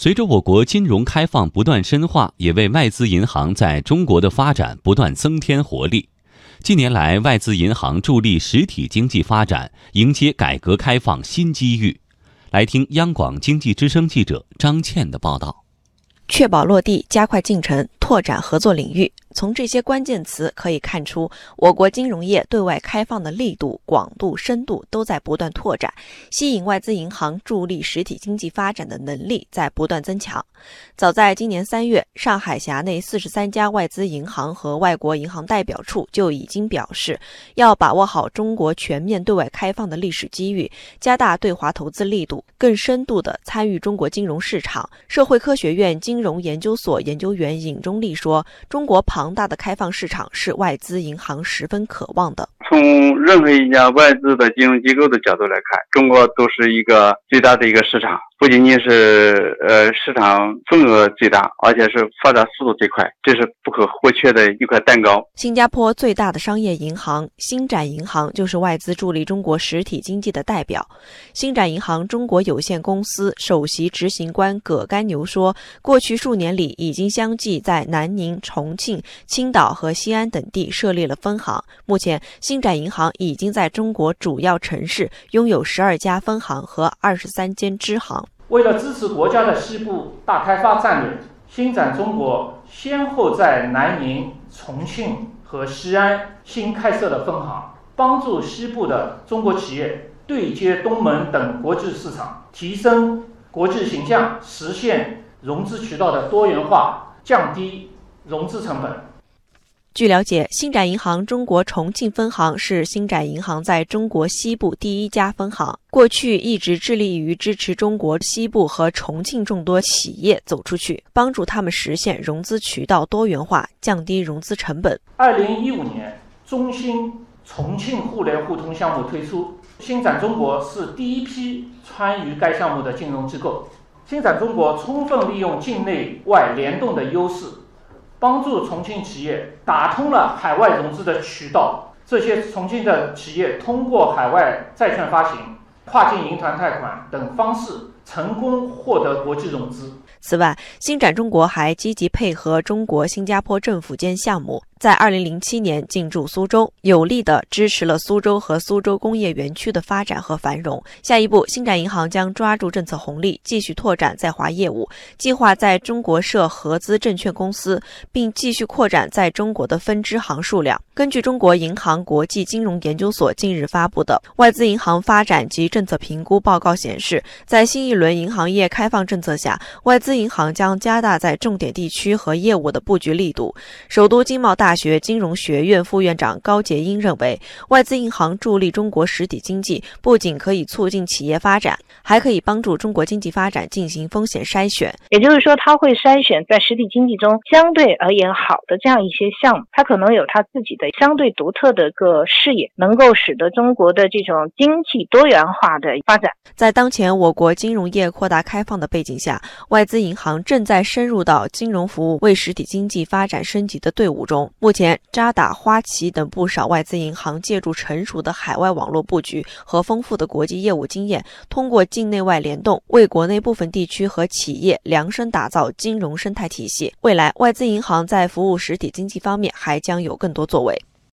随着我国金融开放不断深化，也为外资银行在中国的发展不断增添活力。近年来，外资银行助力实体经济发展，迎接改革开放新机遇。来听央广经济之声记者张倩的报道。确保落地，加快进程，拓展合作领域。从这些关键词可以看出，我国金融业对外开放的力度、广度、深度都在不断拓展，吸引外资银行助力实体经济发展的能力在不断增强。早在今年三月，上海辖内四十三家外资银行和外国银行代表处就已经表示，要把握好中国全面对外开放的历史机遇，加大对华投资力度，更深度地参与中国金融市场。社会科学院金融研究所研究员尹中立说：“中国庞。”庞大的开放市场是外资银行十分渴望的。从任何一家外资的金融机构的角度来看，中国都是一个最大的一个市场。不仅仅是呃市场份额最大，而且是发展速度最快，这是不可或缺的一块蛋糕。新加坡最大的商业银行星展银行就是外资助力中国实体经济的代表。星展银行中国有限公司首席执行官葛干牛说：“过去数年里，已经相继在南宁、重庆、青岛和西安等地设立了分行。目前，星展银行已经在中国主要城市拥有十二家分行和二十三间支行。”为了支持国家的西部大开发战略，新展中国先后在南宁、重庆和西安新开设了分行，帮助西部的中国企业对接东盟等国际市场，提升国际形象，实现融资渠道的多元化，降低融资成本。据了解，星展银行中国重庆分行是星展银行在中国西部第一家分行，过去一直致力于支持中国西部和重庆众多企业走出去，帮助他们实现融资渠道多元化，降低融资成本。二零一五年，中兴重庆互联互通项目推出，星展中国是第一批参与该项目的金融机构。星展中国充分利用境内外联动的优势。帮助重庆企业打通了海外融资的渠道，这些重庆的企业通过海外债券发行、跨境银团贷款等方式，成功获得国际融资。此外，新展中国还积极配合中国新加坡政府间项目。在二零零七年进驻苏州，有力地支持了苏州和苏州工业园区的发展和繁荣。下一步，星展银行将抓住政策红利，继续拓展在华业务，计划在中国设合资证券公司，并继续扩展在中国的分支行数量。根据中国银行国际金融研究所近日发布的《外资银行发展及政策评估报告》显示，在新一轮银行业开放政策下，外资银行将加大在重点地区和业务的布局力度。首都经贸大。大学金融学院副院长高杰英认为，外资银行助力中国实体经济，不仅可以促进企业发展，还可以帮助中国经济发展进行风险筛选。也就是说，他会筛选在实体经济中相对而言好的这样一些项目，他可能有他自己的相对独特的个视野，能够使得中国的这种经济多元化的发展。在当前我国金融业扩大开放的背景下，外资银行正在深入到金融服务为实体经济发展升级的队伍中。目前，渣打、花旗等不少外资银行借助成熟的海外网络布局和丰富的国际业务经验，通过境内外联动，为国内部分地区和企业量身打造金融生态体系。未来，外资银行在服务实体经济方面还将有更多作为。